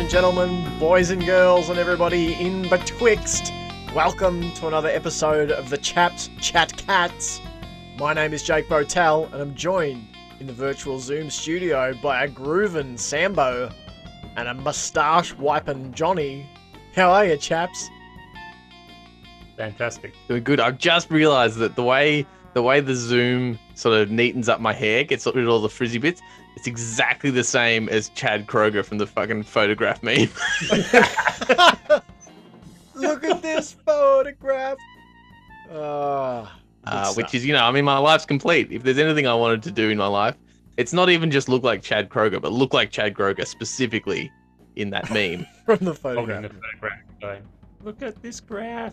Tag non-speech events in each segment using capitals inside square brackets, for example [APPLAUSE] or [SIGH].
and gentlemen, boys and girls, and everybody in betwixt, welcome to another episode of the Chaps Chat Cats. My name is Jake Botel, and I'm joined in the virtual Zoom studio by a groovin' Sambo and a moustache wiping Johnny. How are you, chaps? Fantastic. Doing good. I've just realised that the way the way the zoom sort of neatens up my hair, gets rid of all the frizzy bits, it's exactly the same as Chad Kroeger from the fucking photograph meme. [LAUGHS] [LAUGHS] Look at this photograph. Ah, uh, which is, you know, I mean, my life's complete. If there's anything I wanted to do in my life, it's not even just look like Chad Kroeger, but look like Chad Kroeger specifically in that [LAUGHS] meme. from the photograph. the photograph going, look at this graph.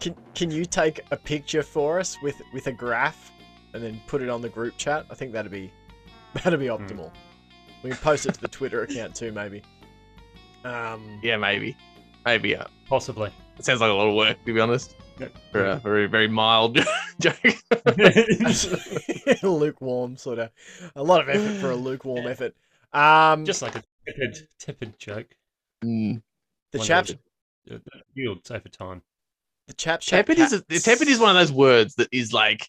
Can can you take a picture for us with with a graph and then put it on the group chat? I think that'd be [LAUGHS] that'd be optimal. We can post it to the Twitter account too, maybe. Um, yeah, maybe. Maybe. Uh, Possibly. it sounds like a lot of work, to be honest, Yep. for a very, very mild [LAUGHS] joke. [LAUGHS] lukewarm sort of a lot of effort for a lukewarm effort. Um, Just like a tepid, tepid joke. Mm. the One chaps, that uh, yields over time. the chaps. chat Tepid is a, tepid is one of those words that is like,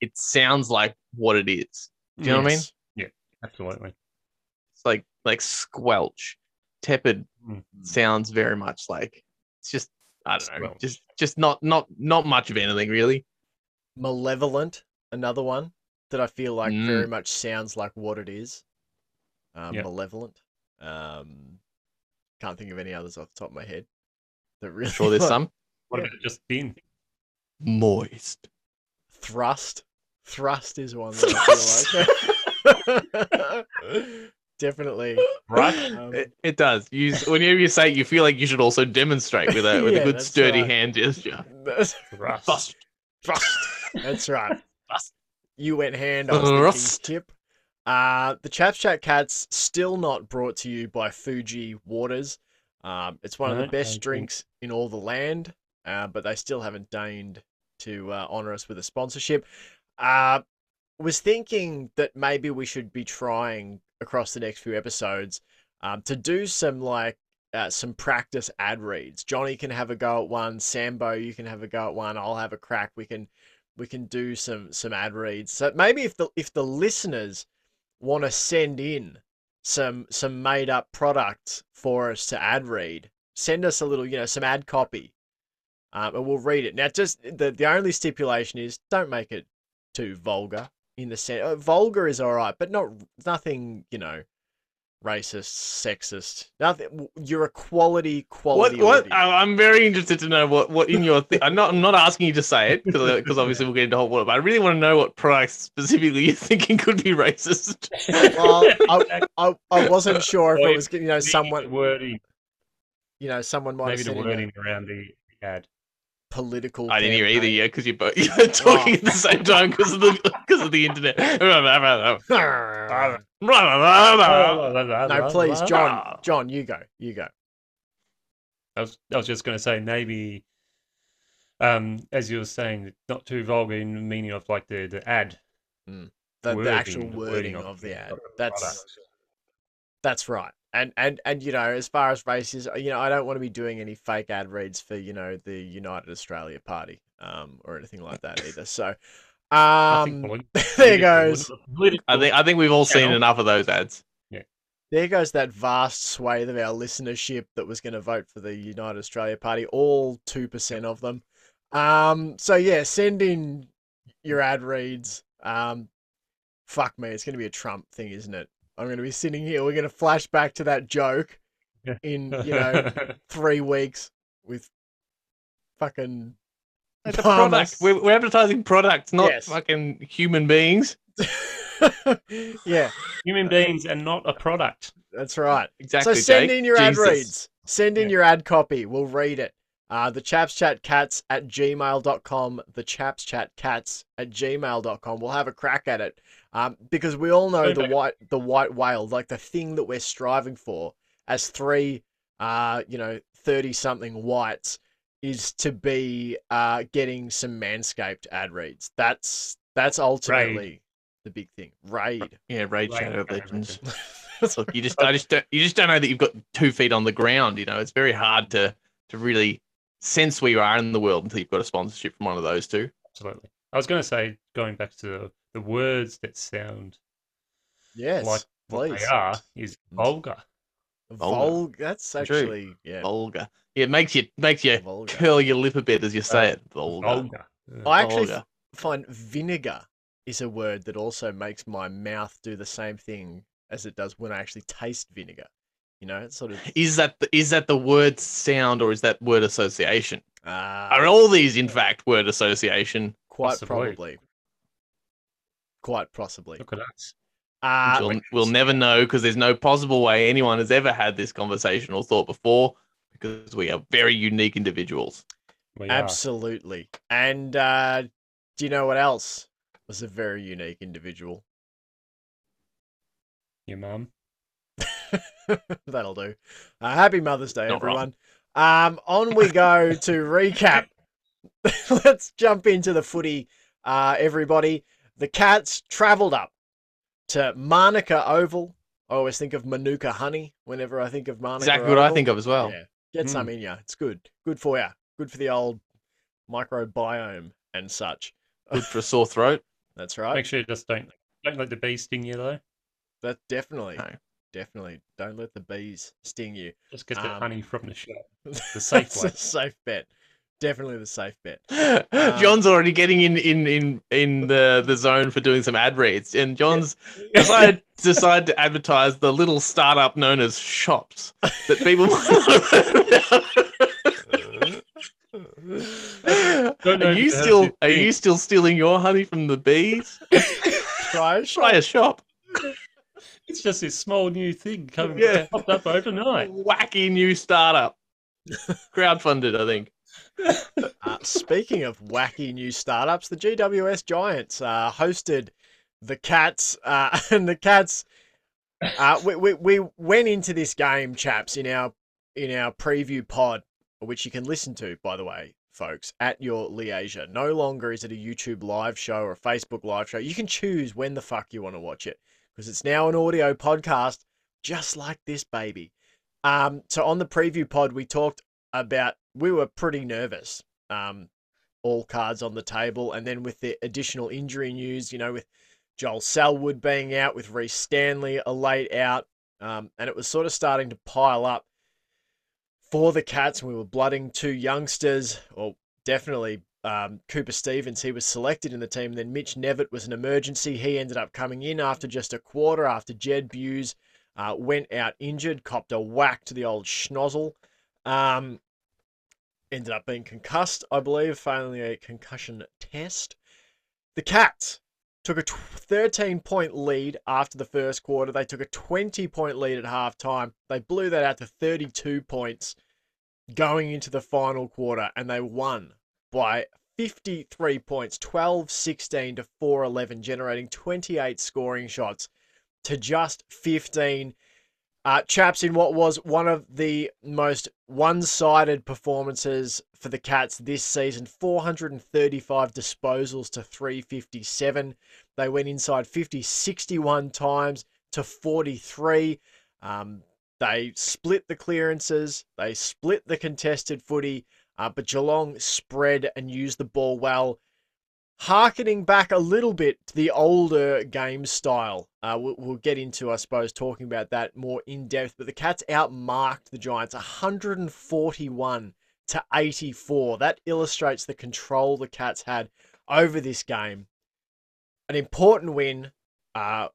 it sounds like what it is. Do you know what I mean? Yeah, Absolutely. It's like like squelch. Tepid Mm. sounds very much like it's just I don't know, Squelch. just just not not not much of anything really. Malevolent, another one that I feel like Mm. very much sounds like what it is. Um, Yep. Malevolent. Um, can't think of any others off the top of my head. That really Sure, there's [LAUGHS] some What Yeah. about just bin? moist. Thrust. Thrust is one that I feel like. [LAUGHS] Definitely. Right? Um, It, it does. You whenever you say it, you feel like you should also demonstrate with a with [LAUGHS] Yeah, a good sturdy right. hand gesture. that's- [LAUGHS] Rust. Bust. Thrust. That's right. Thrust. You went hand, on was thinking tip. Uh, the Chaps Chat Cats still not brought to you by Fuji Waters. Um, it's one of the best drinks in all the land, uh, but they still haven't deigned to uh, honor us with a sponsorship. Uh, was thinking that maybe we should be trying across the next few episodes um, to do some like uh, some practice ad reads. Johnny can have a go at one. Sambo, you can have a go at one. I'll have a crack. We can we can do some some ad reads. So maybe if the if the listeners want to send in some some made up products for us to ad read, send us a little you know some ad copy, um, and we'll read it. Now, just the the only stipulation is don't make it too vulgar. In the sense, uh, vulgar is all right, but not nothing you know racist, sexist. Nothing. You're a quality quality. what? audio. I- I'm very interested to know what what in your. Thi- I'm not I'm not asking you to say it because because obviously we'll get into hot water. But I really want to know what products specifically you're thinking could be racist. Well, I, I, I wasn't [LAUGHS] sure if it was you know Maybe someone the wording, you know someone might maybe have the a wording around the ad. Political. I didn't hear either. campaign. Yeah, because you're both [LAUGHS] you're talking at the same time because of the because of the internet. no, please, John. John, you go. You go. I was, I was just going to say maybe, um, as you were saying, not too vulgar in the meaning of like the, the ad. The, the wording, actual the wording of the ad. product. That's that's right. And and and you know, as far as races, you know, I don't want to be doing any fake ad reads for you know the United Australia Party, um, or anything like that [LAUGHS] either. So, um, polit- [LAUGHS] there goes. political. I think I think we've all seen Channel. enough of those ads. Yeah. There goes that vast swathe of our listenership that was going to vote for the United Australia Party, all 2% of them. Um, so yeah, send in your ad reads. Um, fuck me, it's going to be a Trump thing, isn't it? I'm going to be sitting here, we're going to flash back to that joke Yeah. [LAUGHS] in, you know, [LAUGHS] three weeks with fucking It's a product. We're, we're advertising products, not Yes. fucking human beings. [LAUGHS] yeah, human uh, beings and not a product. that's right. Exactly. so send Jake. in your ad reads. Send in Yeah. your ad copy. We'll read it. Uh, the chaps chat cats at gmail.com. The chaps chat cats at gmail.com. We'll have a crack at it. Um, because we all know the white the white whale, like the thing that we're striving for as three uh, you know, thirty something whites is to be uh getting some manscaped ad reads. That's that's ultimately the big thing. Raid. Yeah, Raid Right, Shadow okay, Legends. [LAUGHS] Look, you just, [LAUGHS] I just don't, you just don't know that you've got two feet on the ground. You know, it's very hard to to really sense we are in the world until you've got a sponsorship from one of those two. Absolutely. I was going to say, going back to the, the words that sound yes, like what they are, is vulgar. Vulgar. That's True. actually yeah. Vulgar. Yeah, it makes you makes you Vulgar. curl your lip a bit as you say it. Vulgar. Vulgar. Uh, I actually Vulgar. find vinegar is a word that also makes my mouth do the same thing as it does when I actually taste vinegar. You know, it's sort of Is that the, is that the word sound or is that word association? uh, Are all these in fact word association? quite Possibly. probably. Quite possibly. Look at us. Uh, we'll, we'll never know because there's no possible way anyone has ever had this conversation or thought before because we are very unique individuals. We are. absolutely. And uh, do you know what else was a very unique individual? Your mum. [LAUGHS] That'll do. Uh, happy Mother's Day, Not everyone. Um, on we go to recap. [LAUGHS] Let's jump into the footy, uh, everybody. The Cats travelled up to Manuka Oval. I always think of Manuka honey whenever I think of Manuka. Exactly what I think of as well. Yeah, get some in you. It's good. Good for you. Good for the old microbiome and such. Good for a [LAUGHS] sore throat. That's right. Make sure you just don't don't let the bee sting you though. That definitely, No. Definitely. Don't let the bees sting you. Just get the Um, honey from the shop. [LAUGHS] The safe way. safe bet. Definitely the safe bet. [LAUGHS] John's already getting in in in in the the zone for doing some ad reads, and John's [LAUGHS] decided decided to advertise the little startup known as shops that people. Don't know are you still are you still stealing your honey from the bees? Try a Try a shop. It's just this small new thing coming Yeah. [LAUGHS] popped up overnight. Wacky new startup. [LAUGHS] Crowdfunded, I think. Uh, speaking of wacky new startups, the GWS Giants uh, hosted the Cats, uh, [LAUGHS] and the Cats. Uh, we, we we went into this game, chaps, in our in our preview pod, which you can listen to, by the way, folks, at your leisure. No longer is it a YouTube live show or a Facebook live show. You can choose when the fuck you want to watch it because it's now an audio podcast, just like this baby. Um, so on the preview pod, we talked about we were pretty nervous. Um, all cards on the table, and then with the additional injury news, you know, with Joel Selwood being out, with Rhys Stanley a late out, um, and it was sort of starting to pile up for the Cats. We were blooding two youngsters, or definitely um, Cooper Stephens. He was selected in the team. Then Mitch Knevitt was an emergency. He ended up coming in after just a quarter after Jed Bews uh, went out injured, copped a whack to the old schnozzle. Um, ended up being concussed, I believe, failing a concussion test. The Cats took a 13 point lead after the first quarter. They took a 20 point lead at halftime. They blew that out to 32 points going into the final quarter, and they won by 53 points 12 16 to 4 11, generating 28 scoring shots to just 15. Uh, chaps, in what was one of the most one sided performances for the Cats this season 435 disposals to 357. They went inside 50 61 times to 43. Um, they split the clearances, they split the contested footy, uh, but Geelong spread and used the ball well harkening back a little bit to the older game style. Uh, we'll, we'll get into, I suppose, talking about that more in depth. But the Cats outmarked the Giants 141 to 84. That illustrates the control the Cats had over this game. An important win, uh,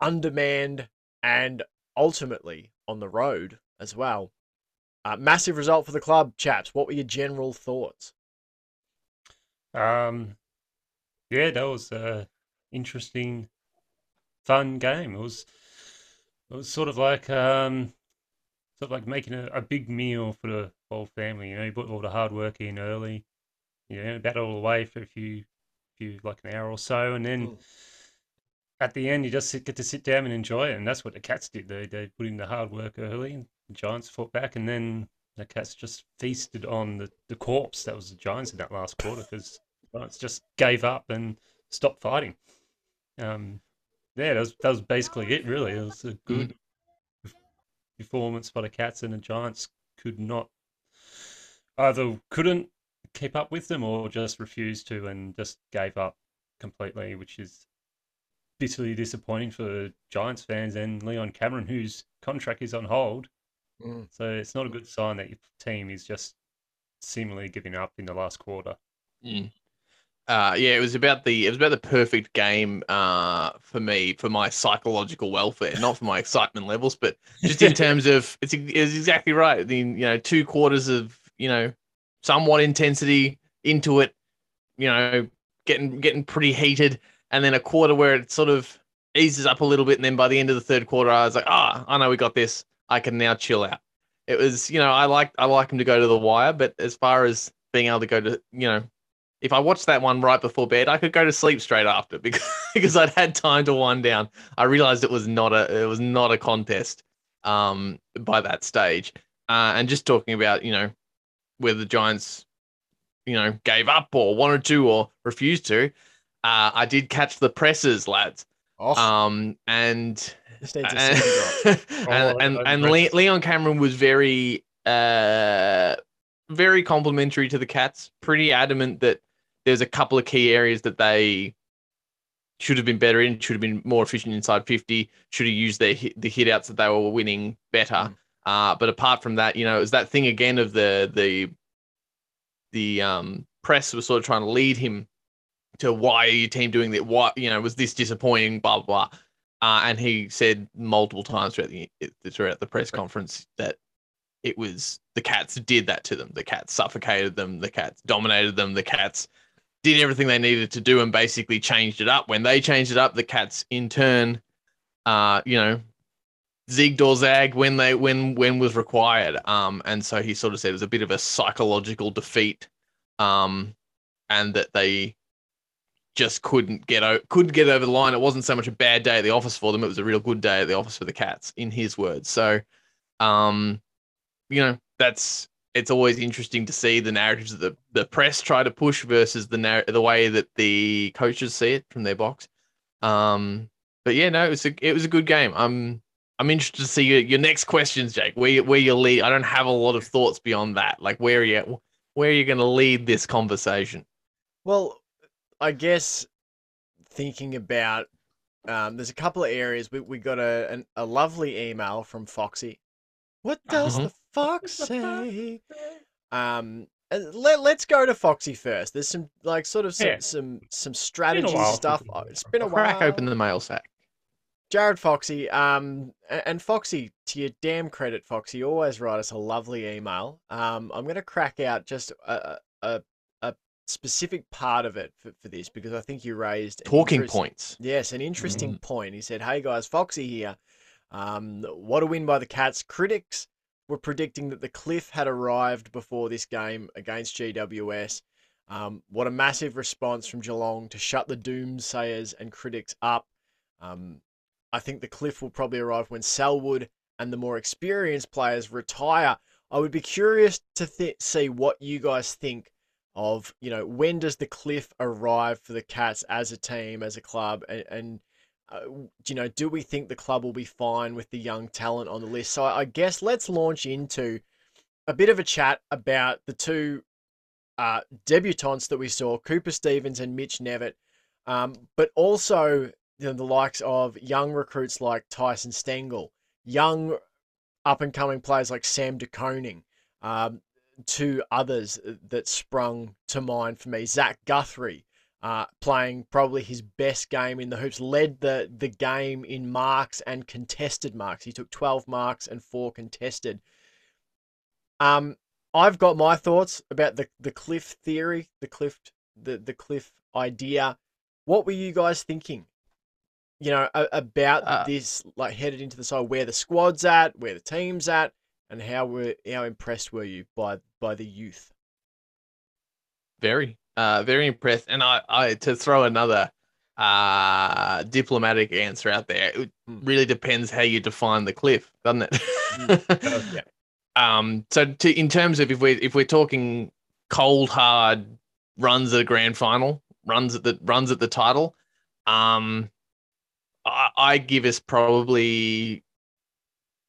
undermanned, and ultimately on the road as well. Uh, massive result for the club, chaps. What were your general thoughts? Um, yeah, that was a interesting, fun game. It was, it was sort of like um, sort of like making a, a big meal for the whole family. You know, you put all the hard work in early, you know, battle away for a few, few like an hour or so, and then Mm. at the end you just sit, get to sit down and enjoy it. And that's what the Cats did. They they put in the hard work early, and the Giants fought back, and then the Cats just feasted on the, the corpse that was the Giants in that last quarter because Giants just gave up and stopped fighting. Um, yeah, that was, that was basically it, really. It was a good, performance by the Cats, and the Giants could not either couldn't keep up with them or just refused to and just gave up completely, which is bitterly disappointing for Giants fans and Leon Cameron, whose contract is on hold. Mm. So it's not a good sign that your team is just seemingly giving up in the last quarter. Mm. Uh, yeah, it was about the it was about the perfect game uh, for me for my psychological welfare, not for my excitement levels, but just in [LAUGHS] terms of it's it's exactly right. The you know two quarters of you know somewhat intensity into it, you know getting getting pretty heated, and then a quarter where it sort of eases up a little bit, and then by the end of the third quarter, I was like, ah, oh, I know we got this. I can now chill out. It was you know I like I like him to go to the wire, but as far as being able to go to you know if I watched that one right before bed, I could go to sleep straight after [LAUGHS] because because I'd had time to wind down. I realized it was not a it was not a contest um, by that stage. Uh, and just talking about you know where the Giants you know gave up or wanted to or refused to, uh, I did catch the presses, lads. Oh, Um, and [LAUGHS] this [LAUGHS] and. Oh, and, and, and Le- Leon Cameron was very uh very complimentary to the Cats. Pretty adamant that there's a couple of key areas that they should have been better in, should have been more efficient inside 50, should have used their hit, the hit outs that they were winning better. Mm. Uh, but apart from that, you know, it was that thing again of the the the um press was sort of trying to lead him to why are your team doing that? Why you know was this disappointing? Blah blah. blah. Uh, and he said multiple times throughout the throughout the press conference that it was the cats did that to them. The cats suffocated them. The cats dominated them. The cats did everything they needed to do and basically changed it up. When they changed it up, the cats in turn, uh, you know, zigged or zagged when they when when was required. Um, and so he sort of said it was a bit of a psychological defeat, um, and that they just couldn't get o- couldn't get over the line. It wasn't so much a bad day at the office for them; it was a real good day at the office for the cats, in his words. So, um, you know, that's it's always interesting to see the narratives that the, the press try to push versus the narr- the way that the coaches see it from their box. Um, but yeah, no, it was a it was a good game. I'm I'm interested to see your, your next questions, Jake. Where where you lead? I don't have a lot of thoughts beyond that. Like where are you where are you going to lead this conversation? Well, I guess thinking about um, there's a couple of areas we we got a an, a lovely email from Foxy. What does Uh-huh. the [LAUGHS] fox say? Um, and let let's go to Foxy first. There's some like sort of some Yeah. some some strategy while stuff. since we- It's been a while. Crack open the mail sack. Jared Foxy, um, and Foxy, to your damn credit, Foxy, you always write us a lovely email. Um, I'm gonna crack out just a a, a specific part of it for, for this because I think you raised Talking points. Yes, an interesting point. He said, "Hey guys, Foxy here. Um, what a win by the Cats. Critics were predicting that the cliff had arrived before this game against GWS. Um, what a massive response from Geelong to shut the doomsayers and critics up. Um, I think the cliff will probably arrive when Selwood and the more experienced players retire. I would be curious to th- see what you guys think of, you know, when does the cliff arrive for the Cats as a team, as a club, and, and uh, you know, do we think the club will be fine with the young talent on the list? So I guess let's launch into a bit of a chat about the two uh, debutants that we saw, Cooper Stephens and Mitch Knevitt, um, but also you know, the likes of young recruits like Tyson Stengel, young up and coming players like Sam De Koning, um, two others that sprung to mind for me. Zach Guthrie, uh, playing probably his best game in the hoops, led the the game in marks and contested marks. He took 12 marks and four contested. Um, I've got my thoughts about the the cliff theory, the cliff the the cliff idea. What were you guys thinking? You know, a- about Uh, this, like headed into the side, where the squad's at, where the team's at, and how were how impressed were you by by the youth? Very, uh, very impressed. And I, I to throw another uh diplomatic answer out there, it Mm. really depends how you define the cliff, doesn't it? [LAUGHS] Mm, yeah. Um, so to, in terms of if we're if we're talking cold hard runs at a grand final, runs at the runs at the title, um, I, I give us probably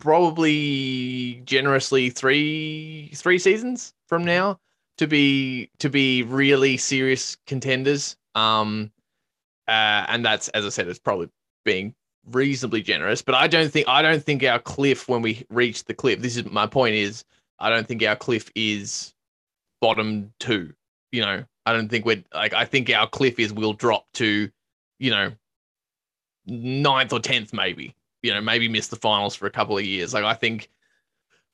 probably generously three three seasons from now to be to be really serious contenders. Um, uh, and that's as I said, it's probably being reasonably generous. But I don't think I don't think our cliff when we reach the cliff. This is my point. Is I don't think our cliff is bottom two. You know, I don't think we're like I think our cliff is we'll drop to, you know, ninth or tenth maybe. You know, maybe miss the finals for a couple of years. Like I think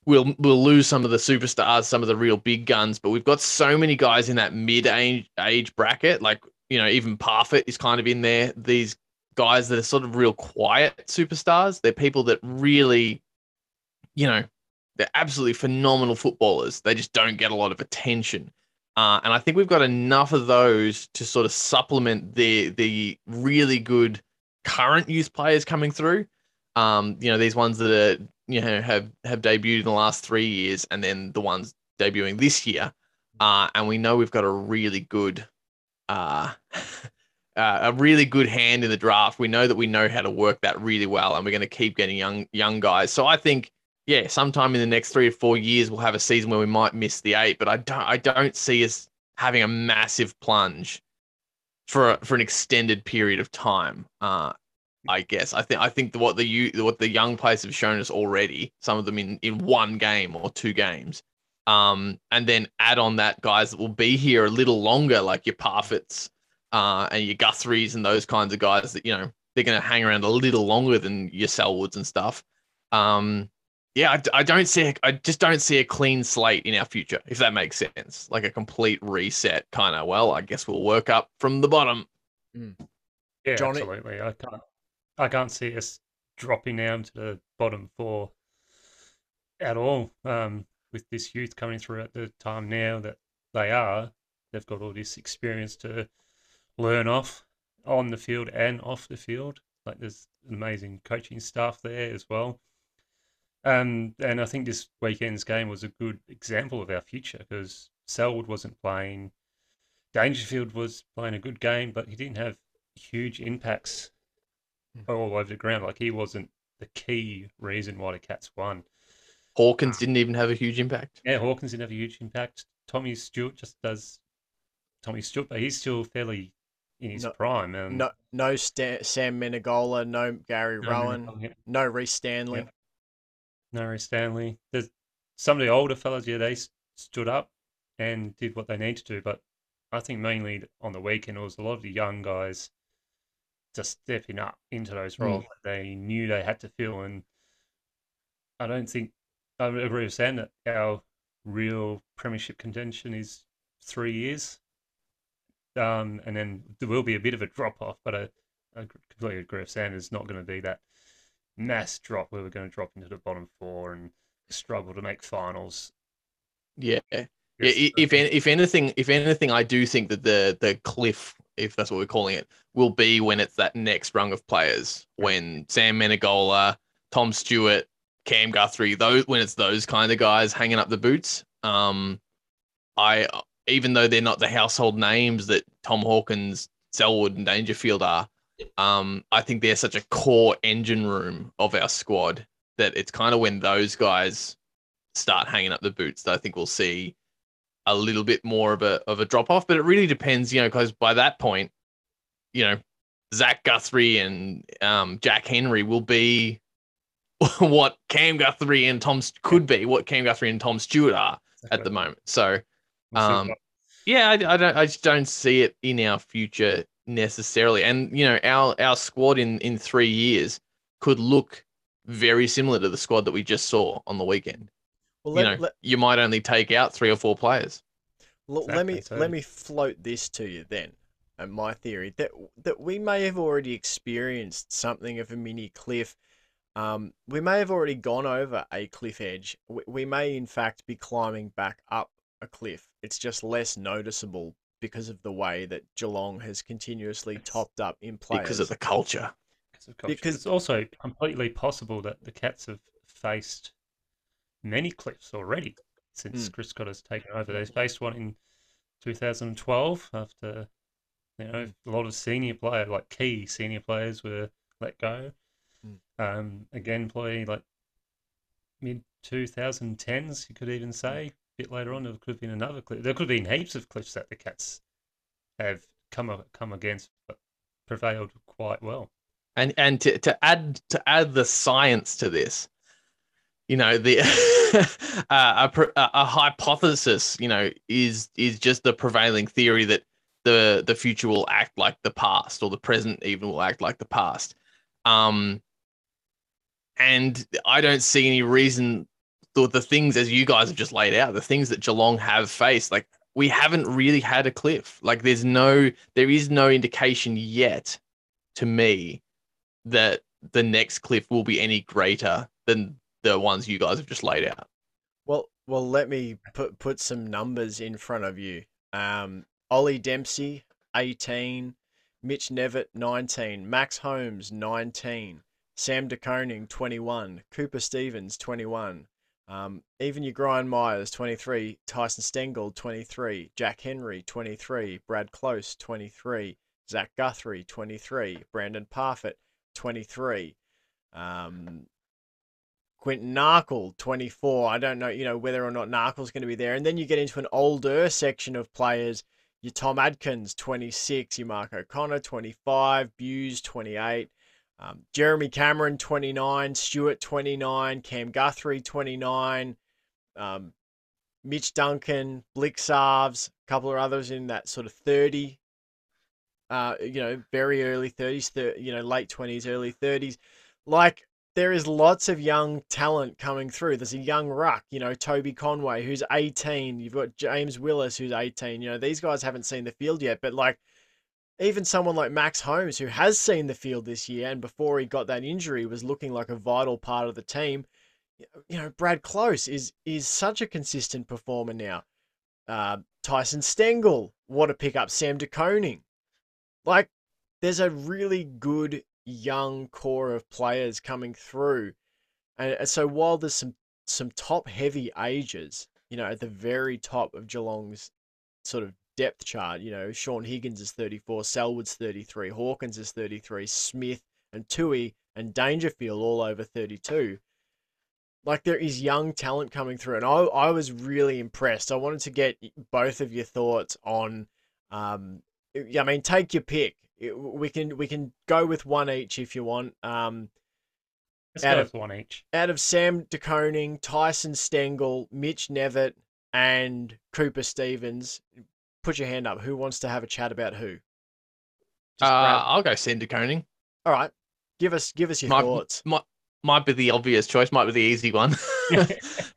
we'll we'll lose some of the superstars, some of the real big guns, but we've got so many guys in that mid age age bracket. Like you know, even Parfitt is kind of in there. These guys that are sort of real quiet superstars. They're people that really, you know, they're absolutely phenomenal footballers. They just don't get a lot of attention. Uh, and I think we've got enough of those to sort of supplement the the really good current youth players coming through. Um, you know, these ones that are you know have have debuted in the last three years, and then the ones debuting this year. Uh, and we know we've got a really good, uh, [LAUGHS] uh, a really good hand in the draft. We know that we know how to work that really well, and we're going to keep getting young young guys. So I think yeah, sometime in the next three or four years, we'll have a season where we might miss the eight. But I don't, I don't see us having a massive plunge for a, for an extended period of time. Uh, I guess I think I think what the what the young players have shown us already, some of them in in one game or two games, um, and then add on that guys that will be here a little longer, like your Parfitts, uh, and your Guthries and those kinds of guys that you know they're going to hang around a little longer than your Selwoods and stuff. Um, yeah, I, I don't see, I just don't see a clean slate in our future, if that makes sense. Like a complete reset, kind of. Well, I guess we'll work up from the bottom. Mm. Yeah, Johnny? absolutely. I can't, I can't see us dropping down to the bottom four at all. Um, with this youth coming through at the time now that they are, they've got all this experience to learn off on the field and off the field. Like there's amazing coaching staff there as well. Um, and I think this weekend's game was a good example of our future because Selwood wasn't playing. Dangerfield was playing a good game, but he didn't have huge impacts. All over the ground. Like he wasn't the key reason why the Cats won. Hawkins ah. didn't even have a huge impact. Yeah, Hawkins didn't have a huge impact. Tommy Stewart just does Tommy Stewart, but he's still fairly in his no, prime. And no, no Sta- Sam Menegola, no Gary no Rohan, no Rhys Stanley. Yeah. Nari Stanley. There's some of the older fellas, yeah, they stood up and did what they need to do. But I think mainly on the weekend, it was a lot of the young guys just stepping up into those roles mm. that they knew they had to fill. And I don't think I agree with Sam that our real premiership contention is three years. Um, and then there will be a bit of a drop off, but I, I completely agree with Sam. It's not going to be that mass drop where we're going to drop into the bottom four and struggle to make finals. Yeah. Yeah, if if anything, if anything, I do think that the the cliff, if that's what we're calling it, will be when it's that next rung of players. When Sam Menegola, Tom Stewart, Cam Guthrie, those when it's those kind of guys hanging up the boots. Um, I even though they're not the household names that Tom Hawkins, Selwood, and Dangerfield are, um, I think they're such a core engine room of our squad that it's kind of when those guys start hanging up the boots that I think we'll see a little bit more of a of a drop off. But it really depends, you know, because by that point, you know, Zach Guthrie and um, Jack Henry will be [LAUGHS] what Cam Guthrie and Tom could be, what Cam Guthrie and Tom Stewart are at the moment. So, um, yeah, I, I don't, I just don't see it in our future necessarily. And you know, our our squad in in three years could look very similar to the squad that we just saw on the weekend. Well, let, you know, let, you might only take out three or four players. Exactly let me so. let me float this to you then. And my theory that that we may have already experienced something of a mini cliff. Um, we may have already gone over a cliff edge. We, we may, in fact, be climbing back up a cliff. It's just less noticeable because of the way that Geelong has continuously topped up in players. Because of the culture. Because, of culture. because it's also completely possible that the Cats have faced many clips already since mm. Chris Scott has taken over. They faced one in 2012 after you know a lot of senior players, like key senior players, were let go. Mm. Um, again, probably like mid 2010s, you could even say. A bit later on, there could have been another clip. There could have been heaps of clips that the Cats have come come against, but prevailed quite well. And and to, to add to add the science to this, you know the [LAUGHS] uh, a, a hypothesis, you know, is is just the prevailing theory that the the future will act like the past, or the present even will act like the past. Um, and I don't see any reason the, the things as you guys have just laid out, the things that Geelong have faced, like we haven't really had a cliff. Like there's no, there is no indication yet to me that the next cliff will be any greater than the ones you guys have just laid out. Well, well, let me put put some numbers in front of you. Um, Ollie Dempsey, 18. Mitch Knevitt, 19. Max Holmes, 19. Sam De Koning, 21. Cooper Stephens, 21. Um, even your Brian Myers, 23. Tyson Stengel, 23. Jack Henry, 23. Brad Close, 23. Zach Guthrie, 23. Brandan Parfitt, 23. Um, Quinton Narkle, 24. I don't know, you know, whether or not Narkle's going to be there. And then you get into an older section of players. Your Tom Atkins, 26. Your Mark O'Connor, 25. Bews, 28. Um, Jeremy Cameron, 29. Stewart, 29. Cam Guthrie, 29. Um, Mitch Duncan, Blicavs, a couple of others in that sort of 30. Uh, you know, very early 30s, 30, you know, late 20s, early 30s. Like, there is lots of young talent coming through. There's a young ruck, you know, Toby Conway, who's 18. You've got James Willis, who's 18. You know, these guys haven't seen the field yet, but like, even someone like Max Holmes, who has seen the field this year and before he got that injury was looking like a vital part of the team. You know, Brad Close is is such a consistent performer now. Uh, Tyson Stengel, what a pickup. Sam De Koning. Like, there's a really good young core of players coming through. And so while there's some some top heavy ages, you know, at the very top of Geelong's sort of depth chart. You know, Shaun Higgins is 34, Selwood's 33, Hawkins is 33, Smith and Tuohy and Dangerfield all over 32. Like there is young talent coming through, and I, I was really impressed. I wanted to get both of your thoughts on. Um, I mean, take your pick. We can we can go with one each if you want. Um, Let's out go of, with one each. Out of Sam De Koning, Tyson Stengel, Mitch Knevitt, and Cooper Stephens, put your hand up. Who wants to have a chat about who? uh, I'll go Sam De Koning. All right, give us give us your might, thoughts. Might might be the obvious choice, might be the easy one, [LAUGHS] [LAUGHS]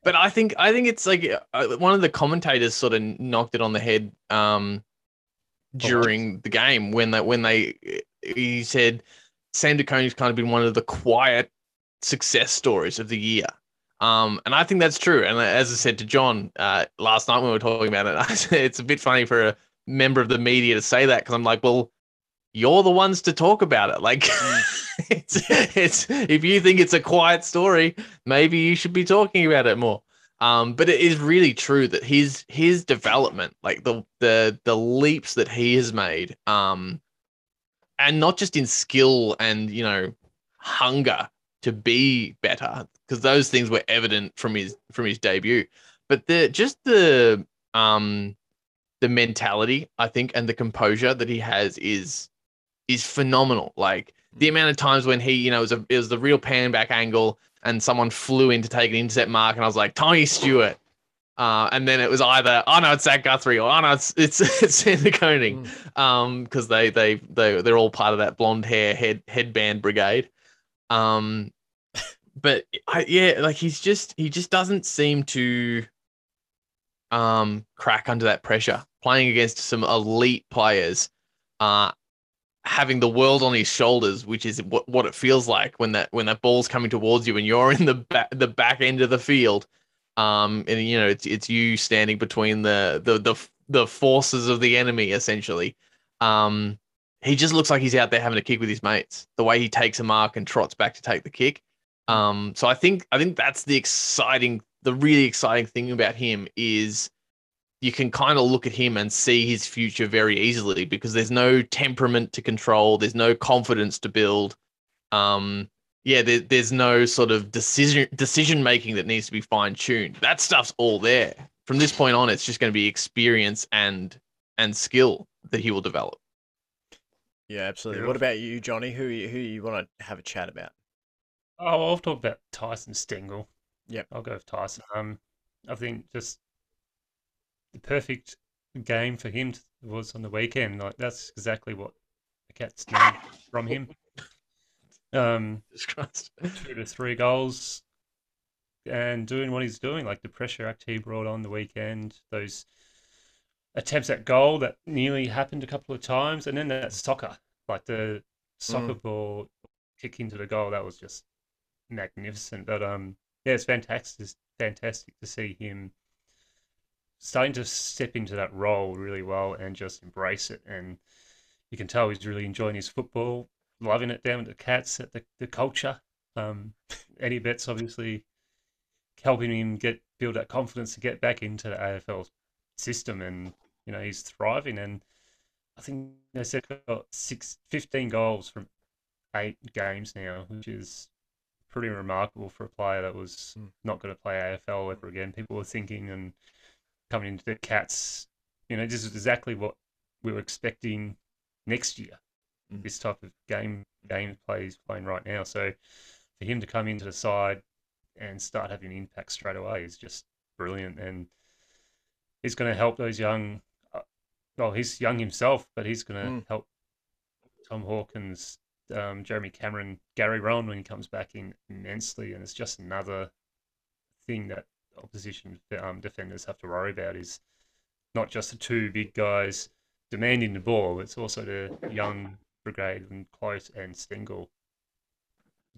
but I think I think it's like uh, one of the commentators sort of knocked it on the head um, during the game when that when they he said Sam De Koning's kind of been one of the quiet success stories of the year. Um, and I think that's true. And as I said to John uh, last night when we were talking about it, [LAUGHS] it's a bit funny for a member of the media to say that because I'm like, well, you're the ones to talk about it. Like, [LAUGHS] it's, it's if you think it's a quiet story, maybe you should be talking about it more. Um, but it is really true that his his development, like the the the leaps that he has made, um, and not just in skill and you know hunger to be better, because those things were evident from his from his debut. But the just the um the mentality, I think, and the composure that he has is is phenomenal. Like the mm. amount of times when he, you know, was, a, it was the real pan back angle and someone flew in to take an intercept mark, and I was like, Tony Stewart. Uh, and then it was either, oh no, it's Zach Guthrie, or oh no, it's it's [LAUGHS] it's Sam De Koning, mm. um, because they they they they're all part of that blonde hair head headband brigade. Um, but I, yeah, like he's just he just doesn't seem to um crack under that pressure. Playing against some elite players, uh, having the world on his shoulders, which is what, what it feels like when that when that ball's coming towards you and you're in the back the back end of the field. Um, and you know it's it's you standing between the the the the forces of the enemy essentially. Um, he just looks like he's out there having a kick with his mates. The way he takes a mark and trots back to take the kick. Um, so I think I think that's the exciting, the really exciting thing about him is you can kind of look at him and see his future very easily because there's no temperament to control, there's no confidence to build. Um, yeah, there, there's no sort of decision decision making that needs to be fine tuned. That stuff's all there. From this point on, it's just going to be experience and and skill that he will develop. Yeah, absolutely. Yeah. What about you, Johnny? Who you- who you want to have a chat about? Oh, I'll talk about Tyson Stengel. Yep. I'll go with Tyson. Um, I think just the perfect game for him was on the weekend. Like that's exactly what the Cats need from him. [LAUGHS] Um, two to three goals and doing what he's doing, like the pressure act he brought on the weekend, those attempts at goal that nearly happened a couple of times, and then that soccer, like the soccer ball kick into the goal, that was just magnificent. But um, yeah, it's fantastic, it's fantastic to see him starting to step into that role really well and just embrace it. And you can tell he's really enjoying his football, loving it down at the Cats, at the, the culture. Um, [LAUGHS] Eddie Betts obviously helping him get build that confidence to get back into the AFL system, and you know he's thriving. And I think they said got six, 15 goals from eight games now, which is pretty remarkable for a player that was Mm. not going to play AFL ever again. People were thinking and coming into the Cats, you know, this is exactly what we were expecting next year. Mm. This type of game game play he's playing right now. So for him to come into the side and start having an impact straight away is just brilliant, and he's going to help those young. Uh, well, he's young himself, but he's going to Mm. help Tom Hawkins, um, Jeremy Cameron, Gary Rohan when he comes back in immensely, and it's just another thing that opposition um, defenders have to worry about is not just the two big guys demanding the ball, it's also the young brigade and Close and Stengel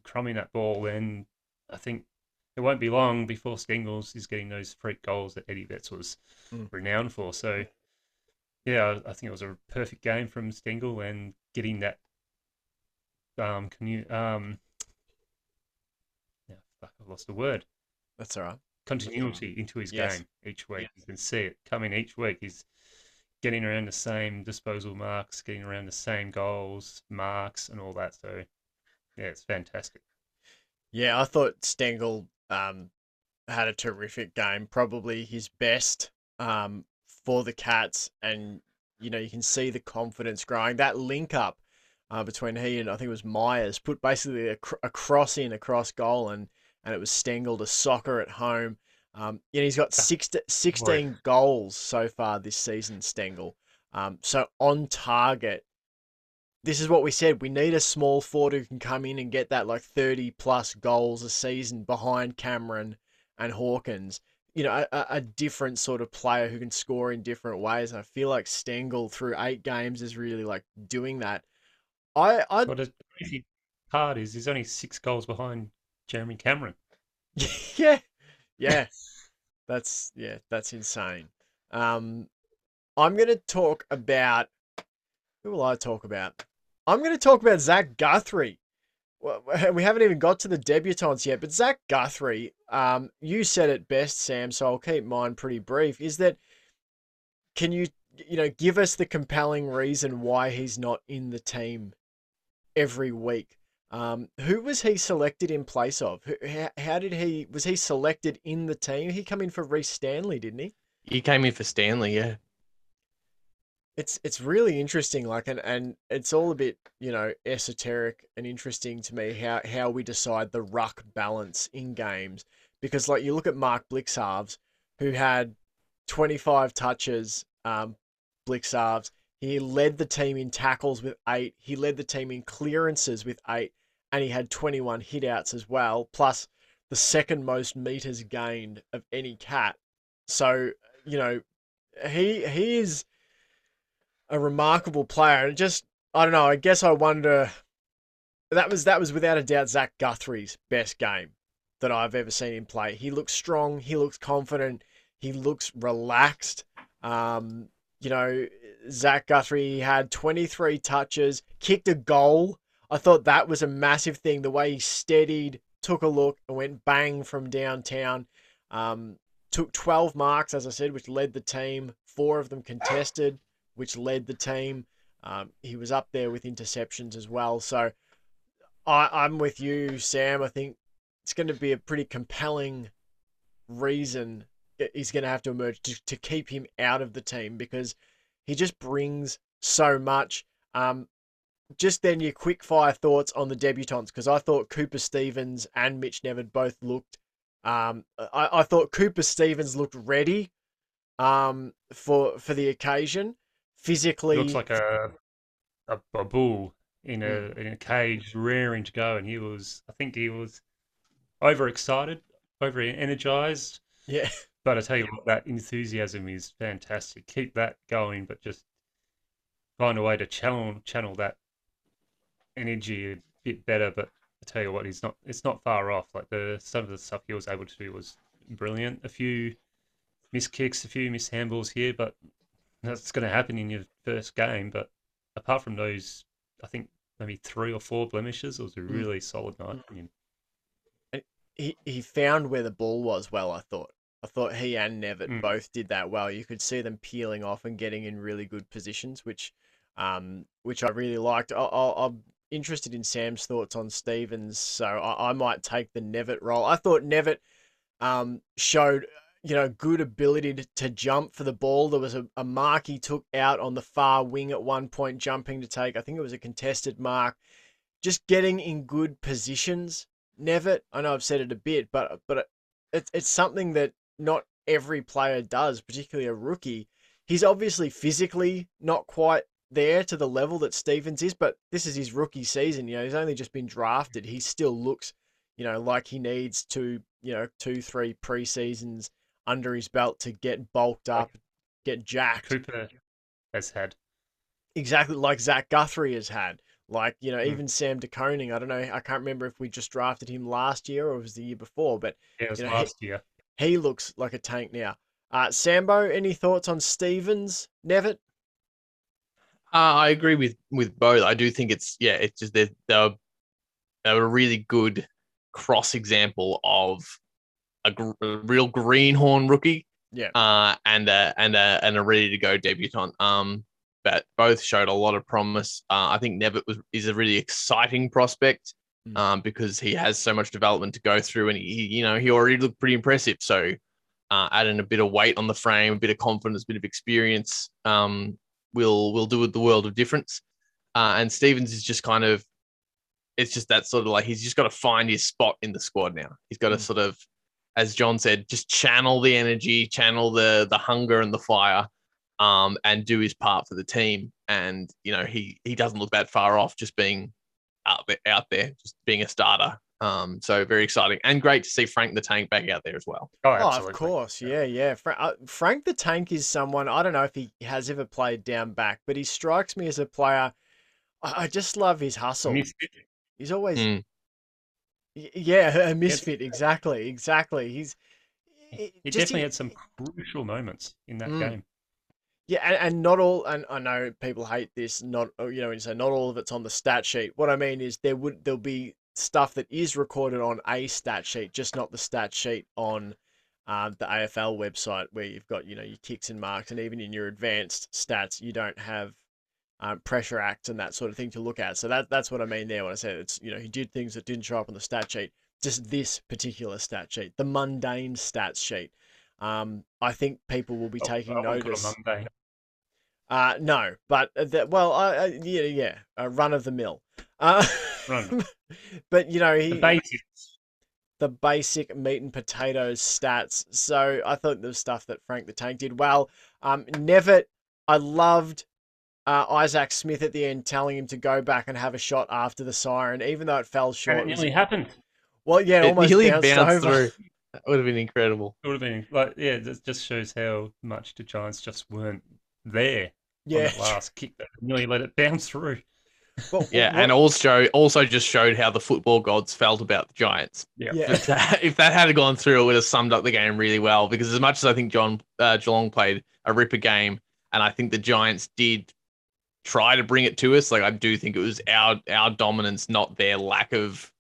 crumbing that ball. And I think it won't be long before Stengels is getting those freak goals that Eddie Betts was Mm. renowned for. So, yeah, I think it was a perfect game from Stengel and getting that um, commu- um, yeah, fuck, I've lost the word That's all right. Continuity into his Yes. game each week. You can see it coming each week. He's getting around the same disposal marks, getting around the same goals, marks, and all that. So, yeah, it's fantastic. Yeah, I thought Stengel um, had a terrific game, probably his best um, for the Cats, and you know you can see the confidence growing. That link up uh, between he and I think it was Myers put basically a, cr- a cross in across goal, and and it was Stengel to soccer at home. Um, you know, he's got six 16 goals so far this season, Stengel. Um, so on target this is what we said. We need a small forward who can come in and get that like 30 plus goals a season behind Cameron and Hawkins. You know, a, a- a different sort of player who can score in different ways. And I feel like Stengel through eight games is really like doing that. I, I, What a crazy part is he's only six goals behind Jeremy Cameron. [LAUGHS] yeah, yeah, that's yeah, that's insane. Um, I'm gonna talk about who will I talk about? I'm gonna talk about Zach Guthrie. Well, [LAUGHS] we haven't even got to the debutants yet, but Zach Guthrie, um, you said it best, Sam. So I'll keep mine pretty brief. Is that can you you know give us the compelling reason why he's not in the team every week? Um, who was he selected in place of? How, how did he was he selected in the team? He come in for Rhys Stanley, didn't he? He came in for Stanley, yeah. It's it's really interesting, like and and it's all a bit you know esoteric and interesting to me how how we decide the ruck balance in games because like you look at Mark Blicavs who had 25 touches, um, Blicavs. He led the team in tackles with eight. He led the team in clearances with eight, and he had 21 hitouts as well, plus the second most meters gained of any cat. So you know, he he is a remarkable player, and just I don't know. I guess I wonder. That was that was without a doubt Zach Guthrie's best game that I've ever seen him play. He looks strong. He looks confident. He looks relaxed. Um, you know, Zach Guthrie had 23 touches, kicked a goal. I thought that was a massive thing. The way he steadied, took a look, and went bang from downtown. Um, took 12 marks, as I said, which led the team. Four of them contested, which led the team. Um, he was up there with interceptions as well. So I, I'm with you, Sam. I think it's going to be a pretty compelling reason he's going to have to emerge to, to keep him out of the team because he just brings so much. Um, just then, your quick fire thoughts on the debutants because I thought Cooper Stephens and Mitch Knevitt both looked. Um, I, I thought Cooper Stephens looked ready um, for for the occasion. Physically, Looks like a a, a bull in a Mm. in a cage, raring to go, and he was. I think he was overexcited, over energized. yeah, But I tell you what, that enthusiasm is fantastic. Keep that going, but just find a way to channel channel that energy a bit better. But I tell you what, he's not. It's not far off. Like the some of the stuff he was able to do was brilliant. A few missed kicks, a few missed handballs here, but that's going to happen in your first game. But apart from those, I think maybe three or four blemishes, it was a Mm. really solid night from him. he he found where the ball was well. I thought. I thought he and Knevitt Mm. both did that well. You could see them peeling off and getting in really good positions, which, um, which I really liked. I, I, I'm interested in Sam's thoughts on Stephens, so I, I might take the Knevitt role. I thought Knevitt, um, showed you know good ability to, to jump for the ball. There was a, a mark he took out on the far wing at one point, jumping to take. I think it was a contested mark. Just getting in good positions. Knevitt, I know I've said it a bit, but but it's it's something that not every player does, particularly a rookie. He's obviously physically not quite there to the level that Stephens is, but this is his rookie season. You know, he's only just been drafted. He still looks, you know, like he needs to, you know, two, three pre-seasons under his belt to get bulked up, get jacked. Cooper has had Exactly like Zach Guthrie has had. Like, you know, Mm. even Sam De Koning, I don't know, I can't remember if we just drafted him last year or it was the year before, but yeah, it was You know, he- last year. he looks like a tank now. Uh, Sambo, any thoughts on Stephens? Knevitt? Uh, I agree with with both. I do think it's yeah, it's just they're they're, they're a really good cross example of a, gr- a real greenhorn rookie, Yeah. uh, and a and a and a ready to go debutant. Um, but both showed a lot of promise. Uh, I think Knevitt was is a really exciting prospect, Mm. um, because he has so much development to go through, and he you know he already looked pretty impressive. So, uh, adding a bit of weight on the frame, a bit of confidence, a bit of experience, um, will will do with the world of difference. Uh, and Stephens is just kind of, it's just that sort of like he's just got to find his spot in the squad now. He's got to Mm. sort of, as John said, just channel the energy, channel the the hunger and the fire, um, and do his part for the team. And you know he he doesn't look that far off just being out there, out there, just being a starter. Um, so very exciting and great to see Frank the Tank back out there as well. Oh, Oh, of course. Yeah, yeah. Fra- uh, Frank the Tank is someone, I don't know if he has ever played down back, but he strikes me as a player. I, I just love his hustle. Misfit. He's always, Mm. Yeah, [LAUGHS] a misfit. Exactly, exactly. He's, He just definitely he- had some crucial moments in that Mm. game. Yeah, and, and not all, and I know people hate this. Not you know, when you say not all of it's on the stat sheet. What I mean is there would there'll be stuff that is recorded on a stat sheet, just not the stat sheet on uh, the AFL website where you've got you know your kicks and marks, and even in your advanced stats, you don't have um, pressure acts and that sort of thing to look at. So that that's what I mean there when I said it's you know he did things that didn't show up on the stat sheet. Just this particular stat sheet, the mundane stats sheet. Um, I think people will be Oh, taking I wouldn't call it notice. Uh, no, but uh, that, well, I, I, yeah, yeah, a run of the mill. Uh, [LAUGHS] Run. [LAUGHS] but you know, he The basics. the basic meat and potatoes stats. So I thought the stuff that Frank the Tank did well. Um, Knevitt, I loved uh, Isaac Smith at the end telling him to go back and have a shot after the siren, even though it fell short. And it It was- nearly happened. well, yeah, it It almost nearly bounced, bounced over. through. That would have been incredible. It would have been like, yeah, it just shows how much the Giants just weren't there on Yeah, that last kick that nearly let it bounce through. Well, Yeah, what- and also also just showed how the football gods felt about the Giants. Yeah. yeah, If that, if that had gone through, it would have summed up the game really well. Because as much as I think John uh, Geelong played a ripper game, and I think the Giants did try to bring it to us, like I do think it was our our dominance, not their lack of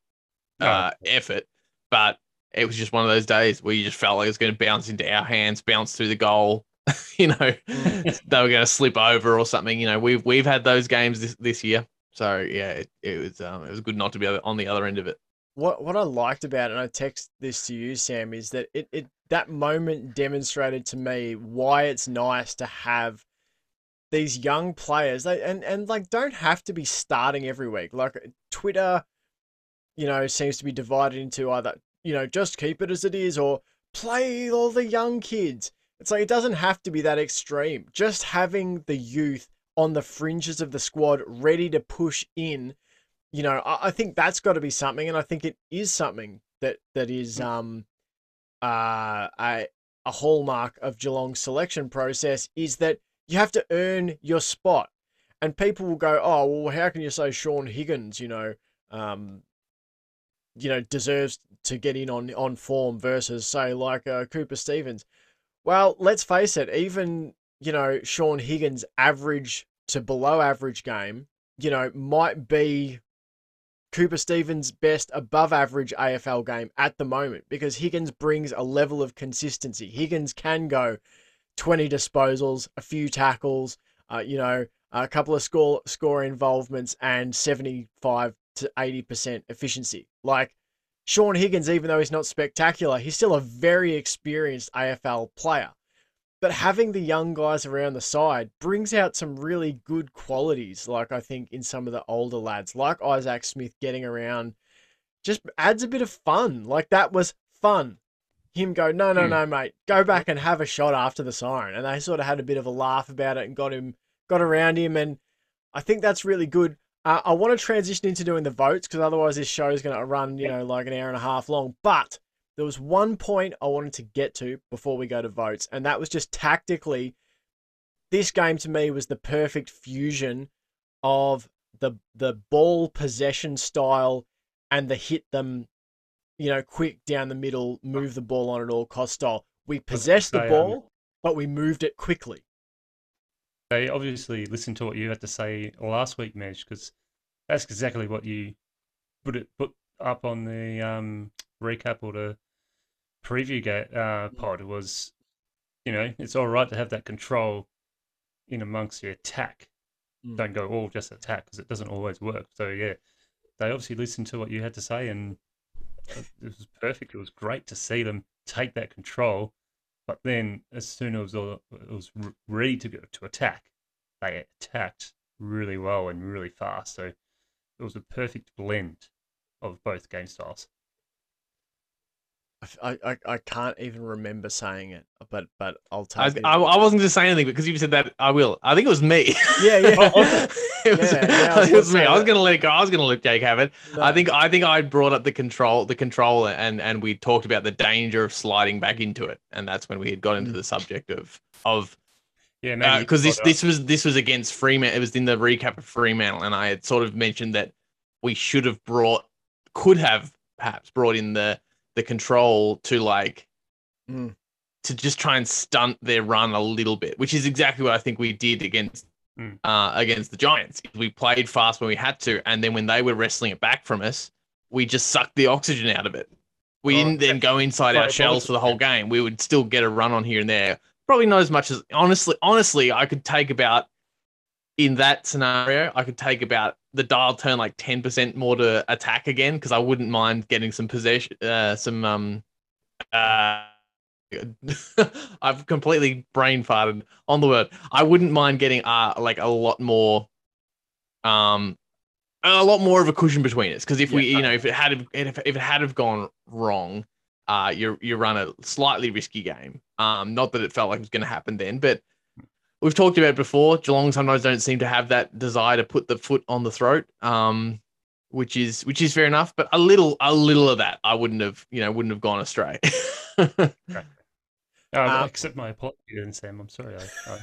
No. uh, effort. But it was just one of those days where you just felt like it was going to bounce into our hands, bounce through the goal. [LAUGHS] you know, Mm. they were going to slip over or something. You know, we've we've had those games this, this year. So yeah, it, it was um, it was good not to be on the other end of it. What what I liked about it, and I text this to you, Sam, is that it, it that moment demonstrated to me why it's nice to have these young players. They and and like don't have to be starting every week. Like Twitter, you know, seems to be divided into either you know just keep it as it is or play all the young kids. It's like it doesn't have to be that extreme. Just having the youth on the fringes of the squad ready to push in, you know, I, I think that's got to be something, and I think it is something that that is mm. um uh a a hallmark of Geelong's selection process is that you have to earn your spot. And people will go, oh, well, how can you say Sean Higgins, you know, um, you know, deserves to get in on, on form versus, say, like uh, Cooper Stephens. Well, let's face it, even, you know, Sean Higgins' average to below average game, you know, might be Cooper Stephens' best above average AFL game at the moment because Higgins brings a level of consistency. Higgins can go 20 disposals, a few tackles, uh, you know, a couple of score score involvements, and 75 to 80% efficiency. Like Sean Higgins, even though he's not spectacular, he's still a very experienced AFL player. But having the young guys around the side brings out some really good qualities, like I think in some of the older lads, like Isaac Smith getting around, just adds a bit of fun. Like that was fun him go, no, no, hmm. no, mate, go back and have a shot after the siren. And they sort of had a bit of a laugh about it and got him, got around him. And I think that's really good. Uh, I want to transition into doing the votes because otherwise this show is going to run, you know, like an hour and a half long. But there was one point I wanted to get to before we go to votes, and that was just tactically. This game to me was the perfect fusion of the the ball possession style and the hit them you know, quick down the middle, move the ball on at all cost style. We possessed the um, ball, but we moved it quickly. They obviously listened to what you had to say last week, Mesh, because that's exactly what you put it put up on the um, recap or the preview ga- uh, pod was, you know, it's all right to have that control in amongst your attack. Mm. Don't go all just attack because it doesn't always work. So yeah, they obviously listened to what you had to say and it was perfect. It was great to see them take that control, but then as soon as it was ready to go to attack, they attacked really well and really fast. So it was a perfect blend of both game styles. I, I, I can't even remember saying it, but but I'll take I, I, I, wasn't going to say anything because you said that I will. I think it was me. Yeah, [LAUGHS] yeah. it was, yeah, yeah, was, [LAUGHS] it was [LAUGHS] me. I was going to let it go. I was going to let Jake have it. No. I think I think I brought up the control, the controller, and and we talked about the danger of sliding back into it, and that's when we had got into mm. the subject of of yeah, because uh, this this was this was against Fremantle. It was in the recap of Fremantle, and I had sort of mentioned that we should have brought, could have perhaps brought in the the control to like mm. to just try and stunt their run a little bit, which is exactly what I think we did against mm. uh, against the Giants. We played fast when we had to, and then when they were wrestling it back from us, we just sucked the oxygen out of it. We oh, didn't then go inside our shells for the whole game. We would still get a run on here and there. Probably not as much as honestly. Honestly, I could take about in that scenario, I could take about the dial turn like 10% more to attack again because I wouldn't mind getting some possession, uh, some, um, uh, [LAUGHS] I've completely brain farted on the word. I wouldn't mind getting uh like a lot more, um, a lot more of a cushion between us because if we, yeah, you know, if it had if, if it had have gone wrong, uh, you you run a slightly risky game. Um, not that it felt like it was going to happen then, but we've talked about before. Geelong sometimes don't seem to have that desire to put the foot on the throat, um, which is which is fair enough. But a little a little of that, I wouldn't have you know wouldn't have gone astray. Uh, [LAUGHS] um, accept my apology, then, Sam. I'm sorry. I, I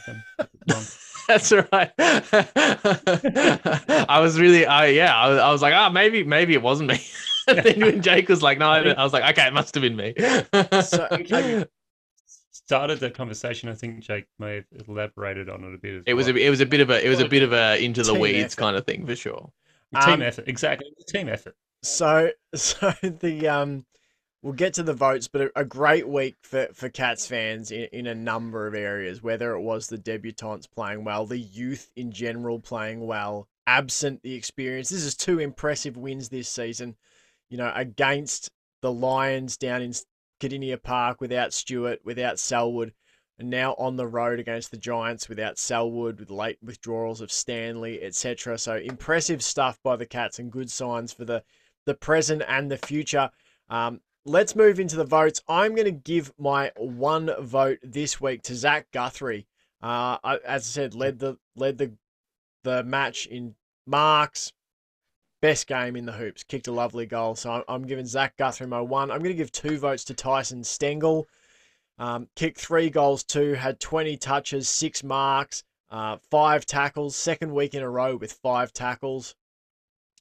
wrong. [LAUGHS] That's right. [LAUGHS] I was really, I yeah, I was, I was like, ah, oh, maybe, maybe it wasn't me. then when Jake was like, no, I, was like, okay, it must have been me. so, started that conversation. I think Jake may have elaborated on it a bit. it was a, it was a bit of a it was a bit of a into the weeds effort. kind of thing for sure. Team um, effort, exactly. Team effort. So [LAUGHS] so the um we'll get to the votes, but a, a, great week for, for Cats fans in, in a number of areas, whether it was the debutantes playing well, the youth in general playing well, absent the experience. This is two impressive wins this season, you know, against the Lions down in Kardinia Park without Stewart, without Selwood, and now on the road against the Giants without Selwood, with late withdrawals of Stanley, etc. So impressive stuff by the Cats and good signs for the the present and the future. Um, let's move into the votes. I'm going to give my one vote this week to Zach Guthrie. Uh, as I said, led the led the the match in marks, best game in the hoops. Kicked a lovely goal. So I'm, I'm giving Zach Guthrie my one. I'm going to give two votes to Tyson Stengel. Um, kicked three goals, two, had 20 touches, six marks, uh, five tackles, second week in a row with five tackles.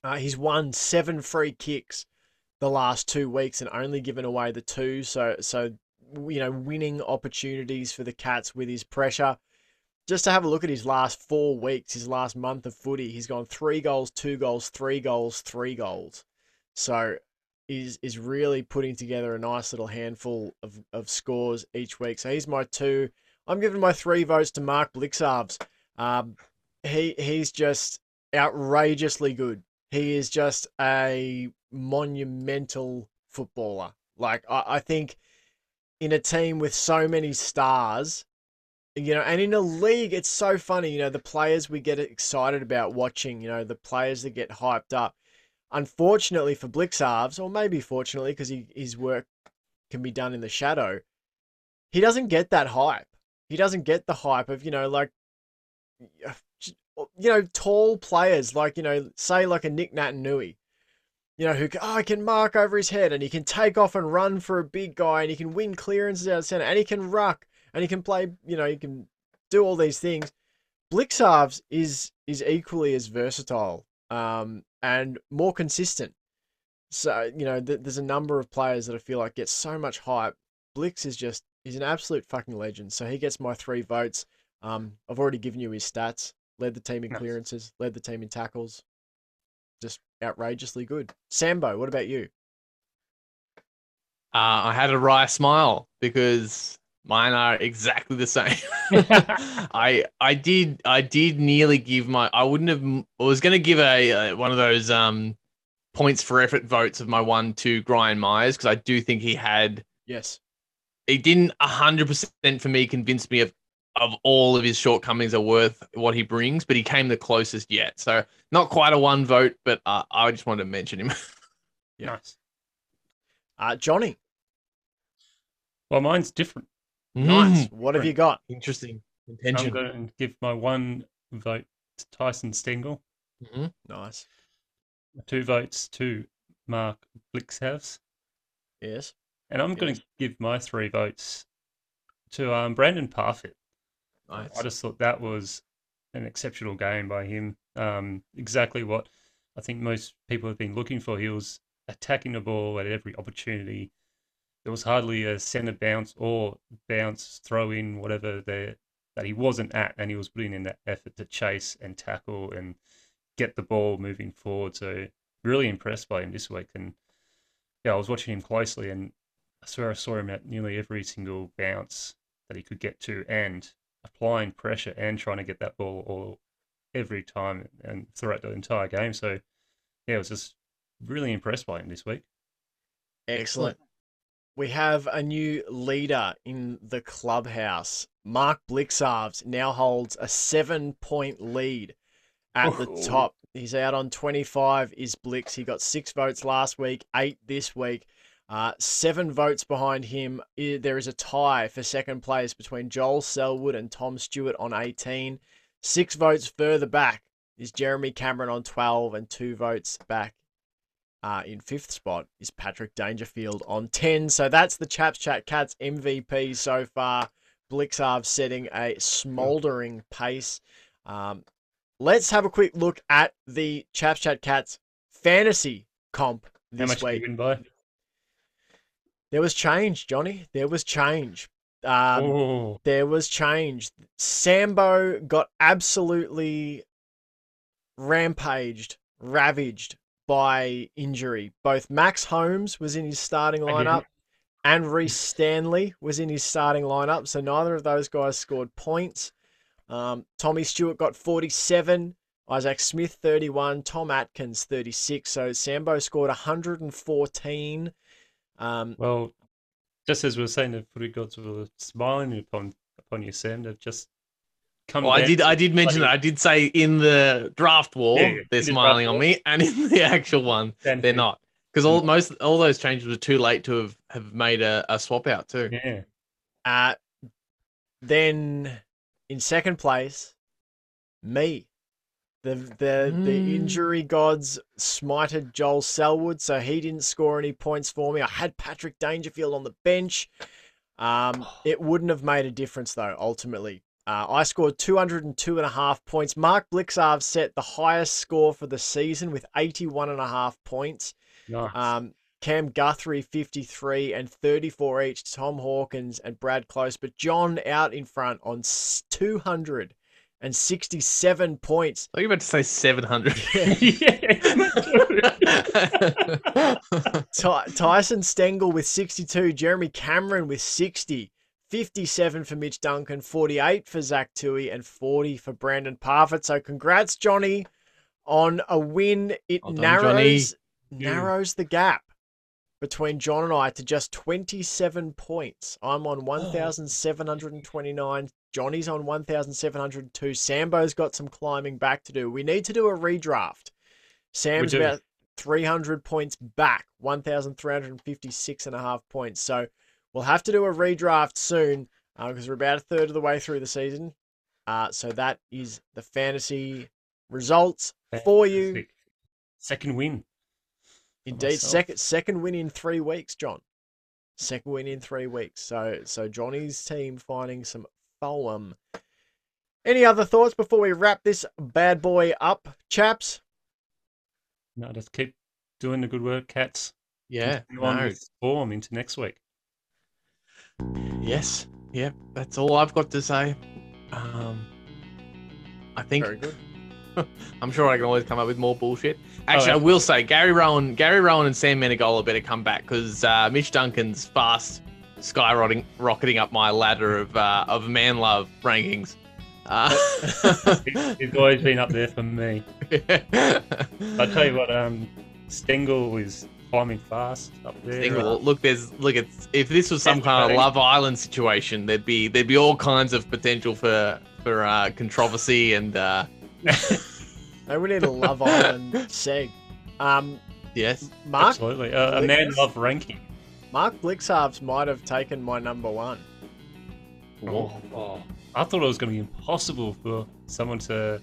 Uh, he's won seven free kicks the last two weeks and only given away the two. So, so you know, winning opportunities for the Cats with his pressure. Just to have a look at his last four weeks, his last month of footy, he's gone three goals, two goals, three goals, three goals. So is is really putting together a nice little handful of, of scores each week. So he's my two. I'm giving my three votes to Mark Blicavs. Um, he he's just outrageously good. He is just a monumental footballer. Like I, I think in a team with so many stars, you know, and in a league, it's so funny, you know, the players we get excited about watching, you know, the players that get hyped up. Unfortunately for Blicavs, or maybe fortunately because his work can be done in the shadow, he doesn't get that hype. He doesn't get the hype of, you know, like, you know, tall players like, you know, say like a Nick Naitanui you know, who oh, can mark over his head and he can take off and run for a big guy and he can win clearances out of center and he can ruck and he can play, you know, he can do all these things. Blicavs is is equally as versatile um, and more consistent. So you know, th- there's a number of players that I feel like get so much hype. Blix is just he's an absolute fucking legend. So he gets my three votes. Um, I've already given you his stats. Led the team in Nice. clearances, led the team in tackles. Just outrageously good. Sambo, what about you? Uh, I had a wry smile because mine are exactly the same. [LAUGHS] [LAUGHS] I I did I did nearly give my I wouldn't have I was going to give a, uh one of those um points for effort votes of my one to Brian Myers because I do think he had Yes. he didn't hundred percent for me convince me of of all of his shortcomings are worth what he brings, but he came the closest yet. So not quite a one vote, but uh, I just wanted to mention him. Yeah. [LAUGHS] Nice. Uh, Johnny, Well, mine's different. Nice. Mm, What have you got? interesting I'm intention. going to give my one vote to Tyson Stengel, Mhm. Nice. two votes to Mark Blicavs, Yes. and I'm going to give my three votes to um, Brandan Parfitt. Nice. I just thought that was an exceptional game by him. Um, exactly what I think most people have been looking for. He was attacking the ball at every opportunity. There was hardly a centre bounce or bounce throw in, whatever there that he wasn't at, and he was putting in that effort to chase and tackle and get the ball moving forward. So really impressed by him this week. And yeah, I was watching him closely, and I swear I saw him at nearly every single bounce that he could get to, and applying pressure and trying to get that ball all every time and throughout the entire game. So yeah, I was just really impressed by him this week. Excellent. We have a new leader in the clubhouse. Mark Blicavs now holds a seven point lead at the top. He's out on 25 is Blix. He got six votes last week, eight this week. Uh, seven votes behind him. There is a tie for second place between Joel Selwood and Tom Stewart on 18. Six votes further back is Jeremy Cameron on 12, and two votes back uh, in fifth spot is Patrick Dangerfield on 10. So that's the Chaps Chat Cats MVP so far. Blicavs setting a smouldering pace. Um, let's have a quick look at the Chaps Chat Cats fantasy comp How this week. you win by? There was change, Johnny. There was change. Um, there was change. Sambo got absolutely rampaged, ravaged by injury. Both Max Holmes was in his starting lineup and Rhys Stanley was in his starting lineup. So neither of those guys scored points. Um, Tommy Stewart got 47. Isaac Smith 31, Tom Atkins 36. So Sambo scored 114. Um, Well, just as we were saying, the footy gods were smiling upon upon you, Sam. They've just come. Well, I did. I did mention it. I did say in the draft wall Yeah, they're smiling on wall. me, [LAUGHS] and in the actual one down they're not because all most all those changes were too late to have have made a, a swap out too. Yeah. Uh, then in second place, me. The the the Mm. injury gods smited Joel Selwood, so he didn't score any points for me. I had Patrick Dangerfield on the bench. Um, [SIGHS] it wouldn't have made a difference though. Ultimately, uh, I scored 202 and a half points. Mark Blicavs set the highest score for the season with 81 and a half points. Nice. Um, Cam Guthrie 53 and 34 each. Tom Hawkins and Brad Close, but John out in front on s- 267 points. I you about to say seven hundred. [LAUGHS] [LAUGHS] Ty- Tyson Stengel with 62, Jeremy Cameron with 60, 57 for Mitch Duncan, 48 for Zach Tuohy, and 40 for Brandan Parfitt. So congrats, Johnny, on a win. It Well done, Johnny. narrows narrows the gap between John and I to just 27 points. I'm on 1,729. Johnny's on 1,702. Sambo's got some climbing back to do. We need to do a redraft. Sam's about 300 points back, 1,356 and a half points. So we'll have to do a redraft soon because we're about a third of the way through the season. Uh, so that is the fantasy results for you. Second win. Indeed, second second win in three weeks, John. Second win in three weeks. So so Johnny's team finding some Fulham. Any other thoughts before we wrap this bad boy up, chaps? No, just keep doing the good work, cats. yeah. Continue on No. with form into next week. Yes. Yep. That's all I've got to say. Um, I think Very good. [LAUGHS] I'm sure I can always come up with more bullshit. Actually, yeah. I will say Gary Rohan, Gary Rohan, and Sam Menegola better come back because uh, Mitch Duncan's fast skyrocketing, rocketing up my ladder of uh, of man love rankings. Uh, [LAUGHS] He's he's always been up there for me. [LAUGHS] I tell you what, um, Stengel is climbing fast up there. Stengel, look, there's look. It's if this was some kind of Love Island situation, there'd be there'd be all kinds of potential for for uh, controversy and uh, Maybe we need a Love Island seg. Um, yes. Mark Absolutely, uh, a man love ranking. Mark Blicavs might have taken my number one. Oh, oh. I thought it was going to be impossible for someone to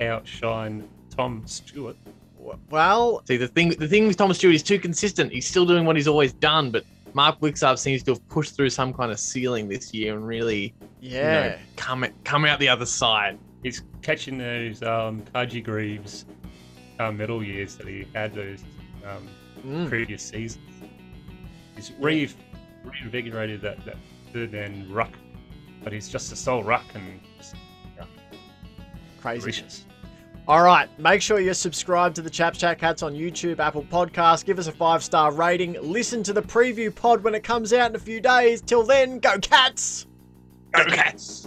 outshine Tom Stewart. W- Well, See the thing the thing with Thomas Stewart, is too consistent. He's still doing what he's always done, but Mark Blicavs seems to have pushed through some kind of ceiling this year and really you know, yeah. come come out the other side. He's catching those um, Carji Greeves uh, medal years that he had those um, Mm. previous seasons. He's re- reinvigorated that, that third end ruck, but he's just a sole ruck and just Crazy. delicious. All right, make sure you're subscribed to the Chaps Chat Cats on YouTube, Apple Podcasts. Give us a five star rating. Listen to the preview pod when it comes out in a few days. Till then, go Cats! Go Cats!